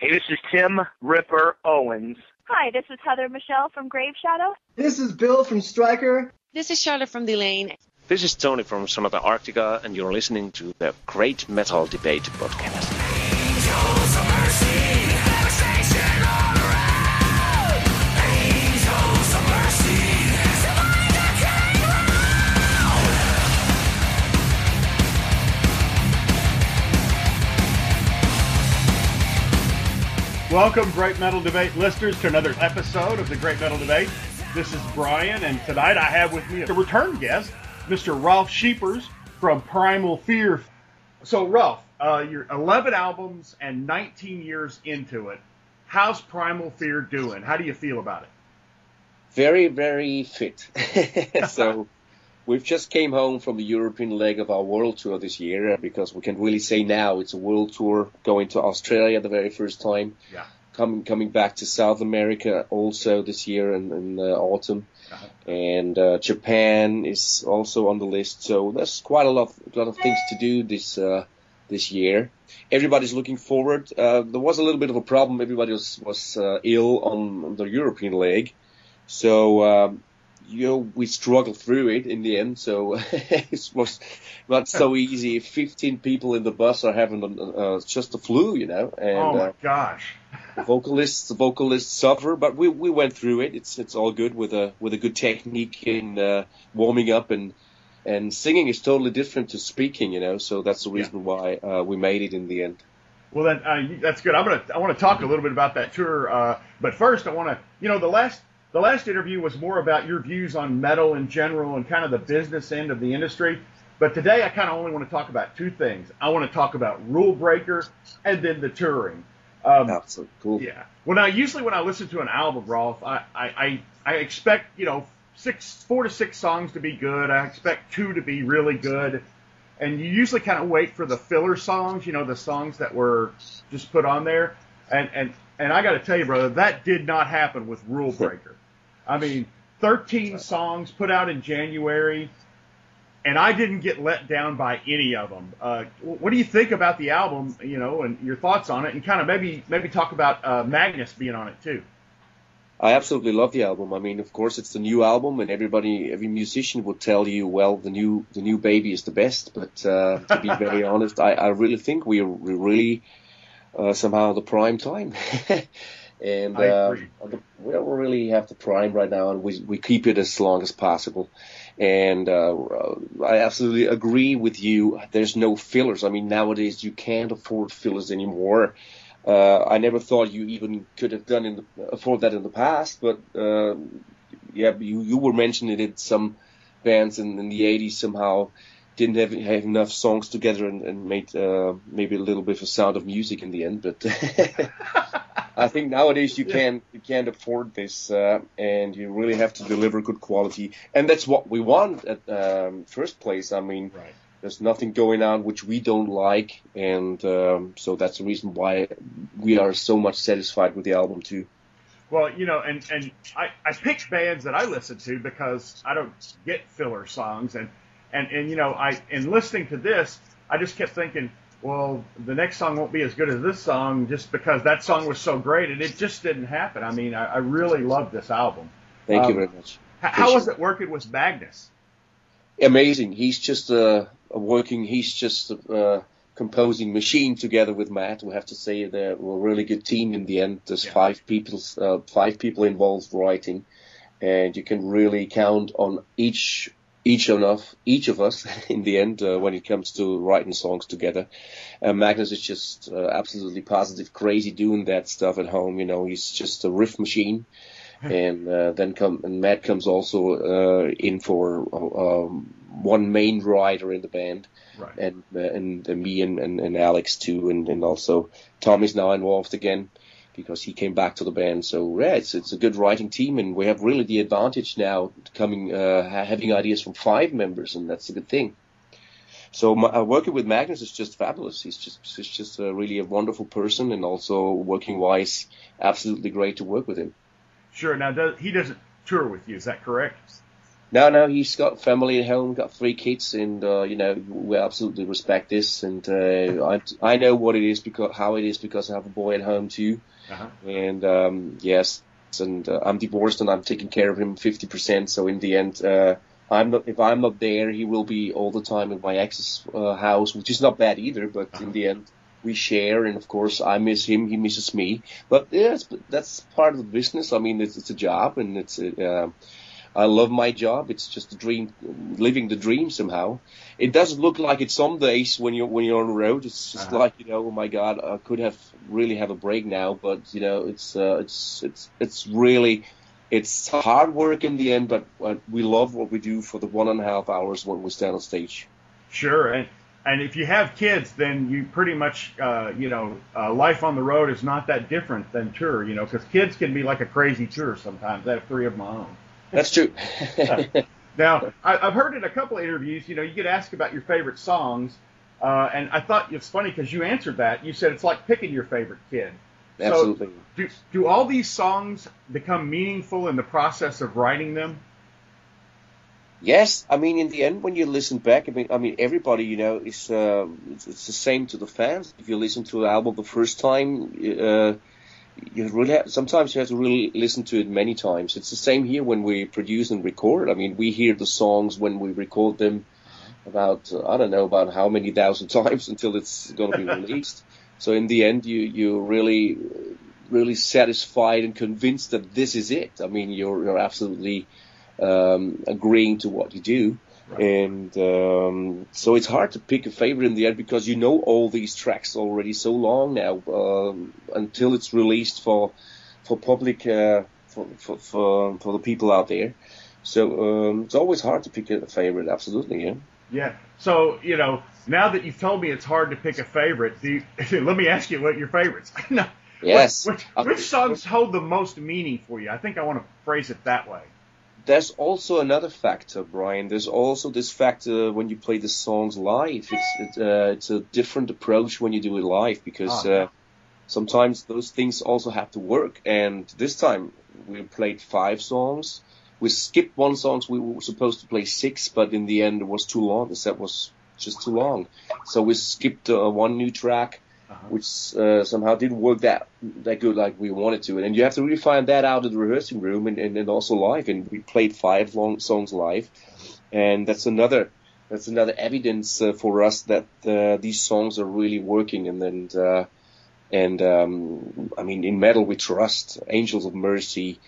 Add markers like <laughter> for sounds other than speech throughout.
Hey, this is Tim Ripper Owens. Hi, this is Heather Michelle from Grave Shadow. This is Bill from Striker. This is Charlotte from Delain. This is Tony from Sonata Arctica, and you're listening to the Great Metal Debate podcast. Welcome, Great Metal Debate listeners, to another episode of the Great Metal Debate. This is Brian, and tonight I have with me a return guest, Mr. Ralf Scheepers from Primal Fear. So, Ralph, uh, you're 11 albums and 19 years into it. How's Primal Fear doing? How do you feel about it? Very, very fit. <laughs> so, we've just came home from the European leg of our world tour this year because we can really say now it's a world tour going to Australia the very first time. Yeah. Coming coming back to South America also this year in, in the autumn, Uh-huh. and uh, Japan is also on the list. So there's quite a lot a lot of things to do this uh, this year. Everybody's looking forward. Uh, there was a little bit of a problem. Everybody was was uh, ill on the European leg, so. Um, you know, we struggled through it in the end, so <laughs> it was not so easy. 15 people in the bus are having uh, just the flu, you know, and oh, my uh, gosh. the vocalists, the vocalists suffer, but we we went through it. It's it's all good with a with a good technique in uh, warming up and and singing is totally different to speaking, you know. So that's the reason why uh, we made it in the end. Well, then uh, that's good. I'm gonna I want to talk a little bit about that tour, uh, but first I want to you know the last the last interview was more about your views on metal in general and kind of the business end of the industry. But today I kind of only want to talk about two things. I want to talk about Rulebreaker and then the touring. Um, Absolutely cool. yeah. When I usually when I listen to an album, Rolf, I, I, I, I expect you know six four to six songs to be good. I expect two to be really good, and you usually kind of wait for the filler songs. You know the songs that were just put on there, and and and I got to tell you, brother, that did not happen with Rule <laughs> Breaker. I mean, 13 songs put out in January, and I didn't get let down by any of them. Uh, what do you think about the album? You know, and your thoughts on it, and kind of maybe maybe talk about uh, Magnus being on it too. I absolutely love the album. I mean, of course, it's the new album, and everybody, every musician would tell you, well, the new, the new baby is the best. But uh, to be very <laughs> honest, I, I really think we we're really uh, somehow the prime time, <laughs> and uh, we don't really have the prime right now, and we we keep it as long as possible. And uh, I absolutely agree with you. There's no fillers. I mean, nowadays you can't afford fillers anymore. Uh, I never thought you even could have done in the, afford that in the past, but uh, yeah, you you were mentioning it. Some bands in, in the '80s somehow didn't have, have enough songs together and, and made uh, maybe a little bit of a sound of music in the end. But <laughs> <laughs> I think nowadays you can't you can't afford this, uh, and you really have to deliver good quality, and that's what we want at um, first place. I mean, Right. there's nothing going on which we don't like, and um, so that's the reason why we are so much satisfied with the album too. Well, you know, and and I I picked bands that I listen to because I don't get filler songs, and and and you know, I in listening to this, I just kept thinking, well, the next song won't be as good as this song just because that song was so great, and it just didn't happen. I mean, I, I really love this album. Thank you Um, very much. H- how was it working with Magnus? Amazing. He's just a, a working. He's just a, composing machine together with Mat. We have to say they're we're a really good team in the end. There's Yeah. five people, uh, five people involved writing, and you can really count on each each of us, each of us <laughs> in the end uh, when it comes to writing songs together. Uh, Magnus is just uh, absolutely positive, crazy doing that stuff at home. You know, he's just a riff machine. and uh, then come and Mat comes also uh, in for um, one main writer in the band, Right. and uh, and, and me and, and, and Alex too, and, and also Tom is now involved again because he came back to the band. So yeah, it's it's a good writing team, and we have really the advantage now coming uh, having ideas from five members, and that's a good thing. So my, uh, working with Magnus is just fabulous. He's just he's just uh, really a wonderful person, and also working wise, absolutely great to work with him. Sure. Now, does, he doesn't tour with you. Is that correct? No, no, he's got family at home, got three kids, and uh, you know we absolutely respect this. And uh, I I know what it is because how it is because I have a boy at home too, Uh-huh. and um, yes, and uh, I'm divorced and I'm taking care of him 50%. So in the end, uh, I'm not if I'm not there, he will be all the time in my ex's uh, house, which is not bad either. But in the end, we share, and of course, I miss him, he misses me. But yes, but that's part of the business. I mean, it's, it's a job, and it's a, uh, I love my job. It's just a dream, living the dream somehow. It doesn't look like it some days when you're when you're on the road. It's just Uh-huh. like you know, oh my God, I could have really have a break now, but you know, it's uh, it's it's it's really it's hard work in the end, but uh, we love what we do for the one and a half hours when we stand on stage. Sure, and and if you have kids, then you pretty much, uh, you know, uh, life on the road is not that different than tour, you know, because kids can be like a crazy tour sometimes. I have three of my own. That's true. <laughs> Now, I, I've heard in a couple of interviews, you know, you get asked about your favorite songs, uh, and I thought it's funny because you answered that. You said it's like picking your favorite kid. So, Absolutely. do, do all these songs become meaningful in the process of writing them? Yes, I mean, in the end, when you listen back, I mean, I mean, everybody, you know, is uh, it's, it's the same to the fans. If you listen to an album the first time, uh, you really have, sometimes you have to really listen to it many times. It's the same here when we produce and record. I mean, we hear the songs when we record them about uh, I don't know about how many thousand <laughs> times until it's going to be released. <laughs> so in the end, you you really really satisfied and convinced that this is it. I mean, you're you're absolutely um, agreeing to what you do. And um, so it's hard to pick a favorite in the end because you know all these tracks already so long now um, until it's released for for public uh, for, for for for the people out there. So um, it's always hard to pick a favorite. Absolutely, yeah. Yeah. So, you know, now that you've told me it's hard to pick a favorite, you, <laughs> let me ask you what your favorites. <laughs> no. Yes. Which, Uh, which songs hold the most meaning for you? I think I want to phrase it that way. There's also another factor, Brian. There's also this factor when you play the songs live. It's it, uh, it's a different approach when you do it live because Ah, uh, sometimes those things also have to work. And this time we played five songs. We skipped one song. We were supposed to play six, but in the end it was too long. The set was just too long, so we skipped uh, one new track Uh-huh. which uh, somehow didn't work that that good like we wanted to. And you have to really find that out in the rehearsing room and, and, and also live. And we played five long songs live, and that's another that's another evidence uh, for us that uh, these songs are really working. And and uh, and um, I mean, in metal we trust Angels of Mercy.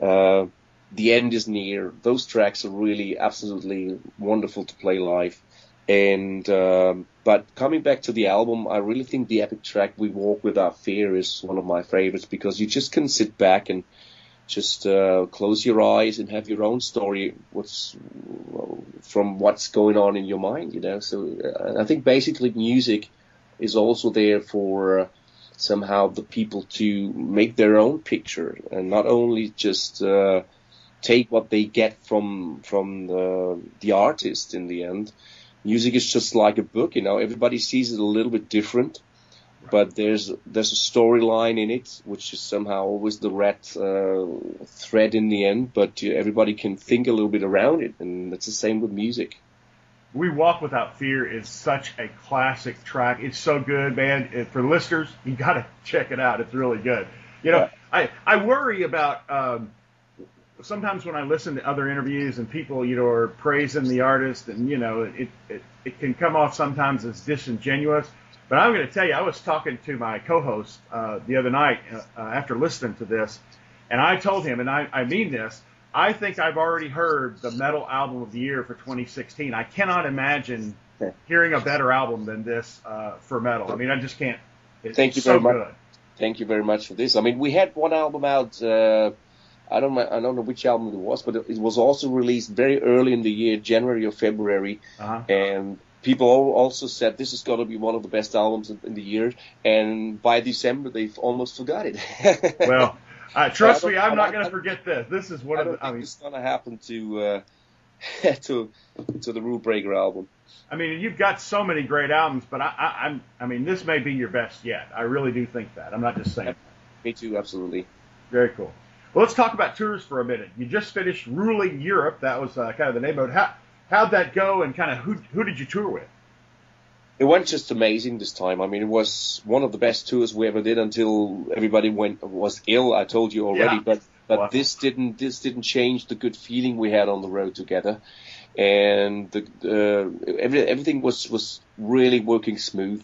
Uh, the end is near. Those tracks are really absolutely wonderful to play live. And um, but coming back to the album, I really think the epic track "We Walk Without Fear" is one of my favorites because you just can sit back and just uh, close your eyes and have your own story. What's from what's going on in your mind, you know. So uh, I think basically music is also there for uh, somehow the people to make their own picture and not only just uh, take what they get from from the the artist in the end music is just like a book, you know. Everybody sees it a little bit different, but there's there's a storyline in it, which is somehow always the red uh, thread in the end. But you, everybody can think a little bit around it, and it's the same with music. We Walk Without Fear is such a classic track. It's so good, man. It- For listeners, you got to <laughs> check it out. It's really good. You know, I, I worry about um, sometimes when I listen to other interviews and people, you know, are praising the artist, and you know, it it, it can come off sometimes as disingenuous. But I'm going to tell you, I was talking to my co-host uh, the other night uh, uh, after listening to this, and I told him, and I, I mean this. I think I've already heard the metal album of the year for 2016. I cannot imagine hearing a better album than this uh, for metal. I mean, I just can't. It's Thank you so very much. good. Thank you very much for this. I mean, we had one album out. I don't know, I don't know which album it was, but it was also released very early in the year, January or February, Uh-huh. and people also said this is going to be one of the best albums in, the year. And by December, they've almost forgot it. <laughs> Well, uh, trust me, I'm not going to forget this. This is one I of the. I mean, it's going to happen to uh, <laughs> to to the Rulebreaker album. I mean, you've got so many great albums, but I, I, I'm. I mean, this may be your best yet. I really do think that. I'm not just saying. Me too, absolutely. Very cool. Well, let's talk about tours for a minute. You just finished ruling Europe. That was uh, kind of the name of it. How how'd that go, and kind of who who did you tour with? It went just amazing this time. I mean, it was one of the best tours we ever did until everybody went was ill. I told you already, Yeah. but but Wow. this didn't this didn't change the good feeling we had on the road together, and the uh, every, everything was was really working smooth.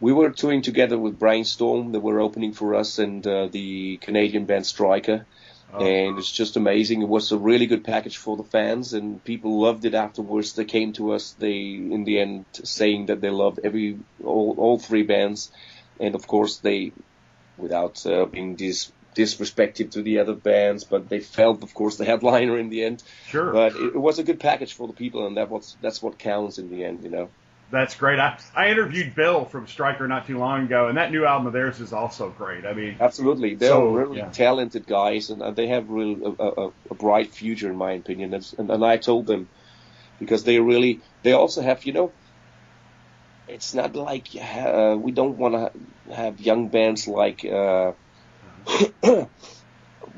We were touring together with Brainstorm. that were opening for us, and uh, the Canadian band Striker. Oh. And it's just amazing. It was a really good package for the fans, and people loved it afterwards. They came to us, they in the end saying that they loved every all, all three bands, and of course they, without uh, being dis, disrespectful to the other bands, but they felt, of course, the headliner in the end. Sure. But it, it was a good package for the people, and that was that's what counts in the end, you know. That's great. I, I interviewed Bill from Striker not too long ago, and that new album of theirs is also great. I mean, Absolutely, they're So, really yeah. talented guys, and uh, they have really a, a, a bright future, in my opinion. And, and I told them because they really, they also have, you know, it's not like uh, we don't want to have young bands like uh, <clears throat>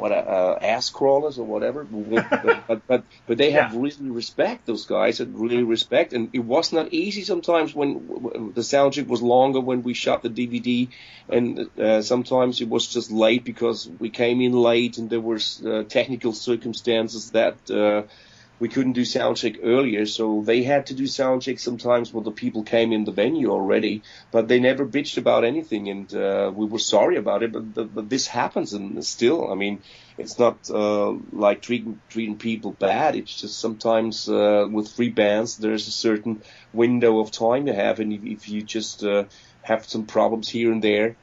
what uh, uh, ass crawlers or whatever, but, <laughs> but but but they have Yeah. really respect those guys and really respect, and it was not easy sometimes when w- the sound check was longer when we shot the DVD, and uh, sometimes it was just late because we came in late and there was uh, technical circumstances that. Uh, we couldn't do sound check earlier, so they had to do sound check sometimes when the people came in the venue already. But they never bitched about anything, and uh, we were sorry about it. But, but, but this happens, and still, I mean, it's not uh, like treating treating people bad. It's just sometimes uh, with free bands, there's a certain window of time you have, and if, if you just uh, have some problems here and there,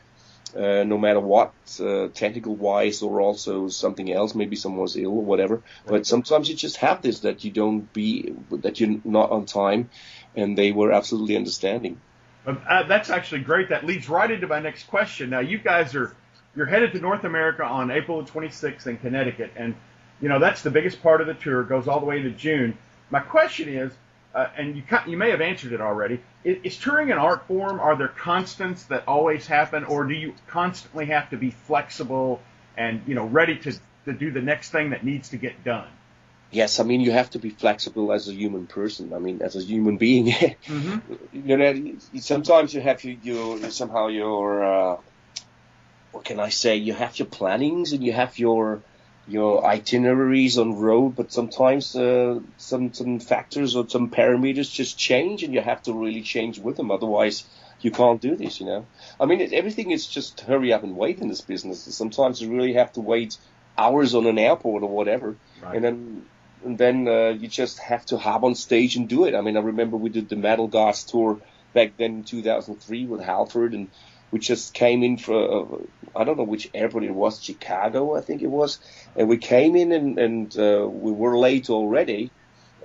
uh, no matter what, uh, technical wise or also something else, maybe someone's ill or whatever. But sometimes you just have this that you don't be, that you're not on time, and they were absolutely understanding. Um, uh, that's actually great. That leads right into my next question. Now, you guys are you're headed to North America on April 26th in Connecticut, and you know that's the biggest part of the tour. It goes all the way to June. My question is, uh, and you you may have answered it already. Is, is touring an art form? Are there constants that always happen, or do you constantly have to be flexible and you know ready to to do the next thing that needs to get done? Yes, I mean you have to be flexible as a human person. I mean, as a human being, <laughs> Mm-hmm. you know, sometimes you have your, your somehow your uh, what can I say? You have your plannings and you have your your itineraries on road, but sometimes uh, some some factors or some parameters just change, and you have to really change with them. Otherwise, you can't do this. You know, I mean, it, everything is just hurry up and wait in this business. Sometimes you really have to wait hours on an airport or whatever, Right. and then and then uh, you just have to hop on stage and do it. I mean, I remember we did the Metal Gods tour back then in 2003 with Halford, and we just came in for uh, I don't know which airport it was, Chicago, I think it was, and we came in and and uh, we were late already.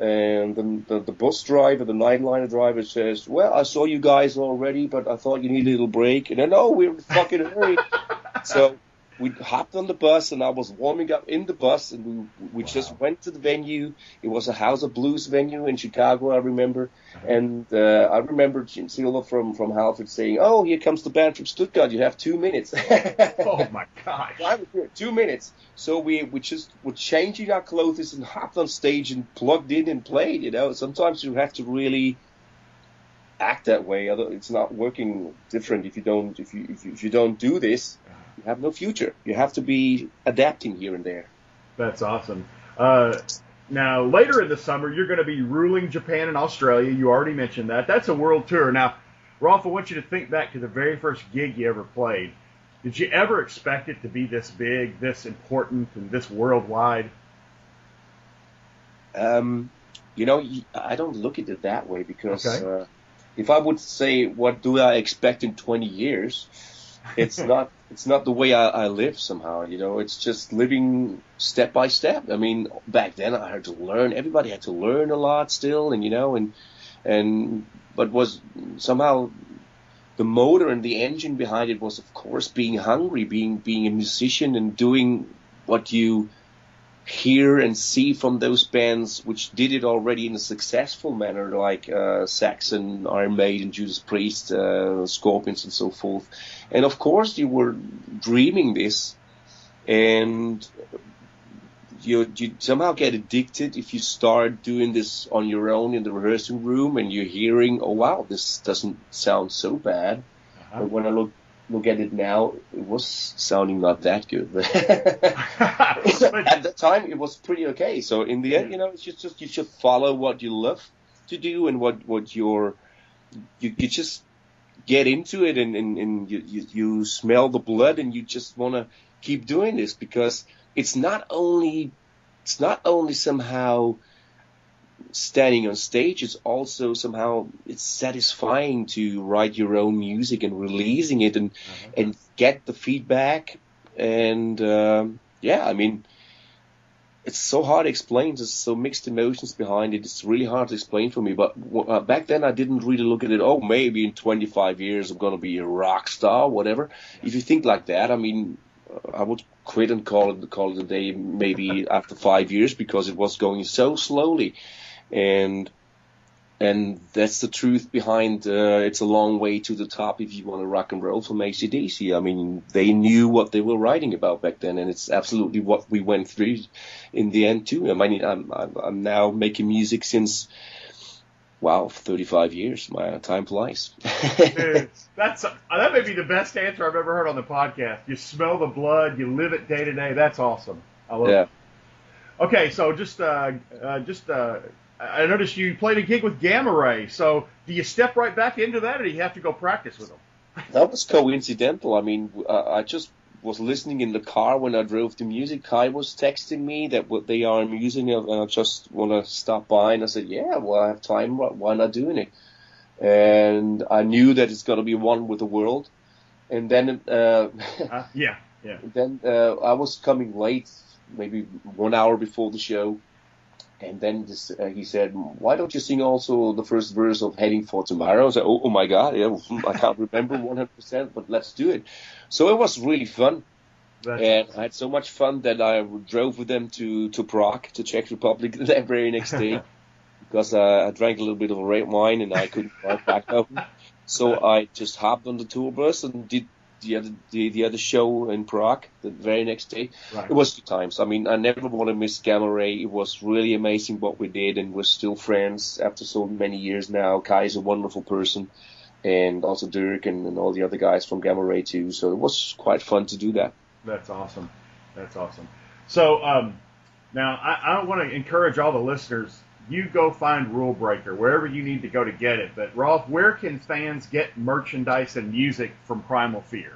And the, the, the bus driver, the nightliner driver says, well, I saw you guys already, but I thought you need a little break. And I know we're fucking hurry. <laughs> so we hopped on the bus and I was warming up in the bus and we, we just went to the venue. It was a House of Blues venue in Chicago, I remember. And uh, I remember Jim Silva from, from Halford saying, oh, here comes the band from Stuttgart. You have two minutes. <laughs> Oh my gosh! I was here, two minutes. So we, we just were changing our clothes and hopped on stage and plugged in and played. You know, sometimes you have to really act that way. Other, it's not working different if you don't if you if you, if you don't do this. You have no future. You have to be adapting here and there. That's awesome. Uh, now, later in the summer, you're going to be ruling Japan and Australia. You already mentioned that. That's a world tour. Now, Rolf, I want you to think back to the very first gig you ever played. Did you ever expect it to be this big, this important, and this worldwide? Um, you know, I don't look at it that way because Okay. uh, if I would say what do I expect in 20 years, it's <laughs> not it's not the way I, I live somehow. You know, it's just living step by step. I mean, back then I had to learn. Everybody had to learn a lot still, and you know, and and but was somehow the motor and the engine behind it was of course being hungry, being being a musician and doing what you hear and see from those bands which did it already in a successful manner, like uh, Saxon, Iron Maiden, Judas Priest, uh, Scorpions, and so forth. And of course, you were dreaming this, and you you somehow get addicted if you start doing this on your own in the rehearsing room and you're hearing, oh wow, this doesn't sound so bad. Uh-huh. But when I look look at it now, it was sounding not that good. But <laughs> at the time, it was pretty okay. So in the end, you know, it's just, just you should follow what you love to do and what what your you you just get into it and and, and you, you you smell the blood and you just want to keep doing this because it's not only it's not only somehow standing on stage it's also somehow it's satisfying to write your own music and releasing it and and get the feedback. And um, yeah i mean it's so hard to explain. There's so mixed emotions behind it. It's really hard to explain for me. But uh, back then i didn't really look at it oh maybe in 25 years i'm going to be a rock star whatever. If you think like that i mean I would quit and call it call it a day maybe after five years because it was going so slowly, and and that's the truth behind. Uh, it's a long way to the top if you want to rock and roll from ACDC. I mean, they knew what they were writing about back then, and it's absolutely what we went through in the end too. I mean, I'm I'm, I'm now making music since wow, 35 years. My time flies. Dude, <laughs> that's uh, that may be the best answer I've ever heard on the podcast. You smell the blood, you live it day to day. That's awesome. I love yeah. it. Okay, so just uh, uh, just uh, I noticed you played a gig with Gamma Ray. So do you step right back into that, or do you have to go practice with them? That was coincidental. I mean, uh, I just was listening in the car when I drove the music. Kai was texting me that what they are using and I just want to stop by. And I said, yeah, well, I have time. Why not doing it? And I knew that it's going to be one with the world. And then, uh, Uh, yeah, yeah. <laughs> then uh, I was coming late, maybe one hour before the show. And then this, uh, he said, "Why don't you sing also the first verse of Heading for Tomorrow?" I said, "Oh, oh my God, yeah, I can't remember 100%, but let's do it." So it was really fun, and I had so much fun that I drove with them to to Prague, to Czech Republic, <laughs> the very next day, <laughs> because uh, I drank a little bit of red wine and I couldn't drive back home. So I just hopped on the tour bus and did the other the, the other show in Prague the very next day. right. It was good times. I mean, I never want to miss Gamma Ray. It was really amazing what we did, and we're still friends after so many years now. Kai is a wonderful person, and also Dirk and, and all the other guys from Gamma Ray too. So it was quite fun to do that. That's awesome. That's awesome. So um, now I, I want to encourage all the listeners. You go find Rulebreaker wherever you need to go to get it. But Rolf, where can fans get merchandise and music from Primal Fear?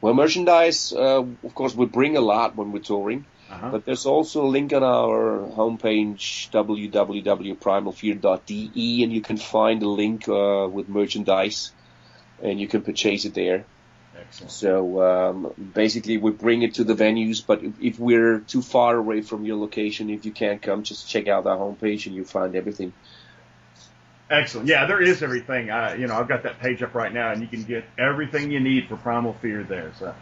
Well, merchandise, uh, of course, we bring a lot when we're touring. Uh-huh. But there's also a link on our homepage, www.primalfear.de, and you can find a link uh, with merchandise, and you can purchase it there. Excellent. So um, basically, we bring it to the venues, but if, if we're too far away from your location, if you can't come, just check out our homepage and you'll find everything. Excellent. Yeah, there is everything. I, you know, I've got that page up right now, and you can get everything you need for Primal Fear there. So,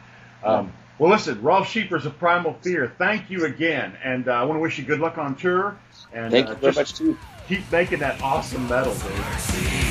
um, well, listen, Rolf Scheepers of Primal Fear, thank you again, and uh, I want to wish you good luck on tour. And Thank uh, you very much, too. keep making that awesome metal, dude.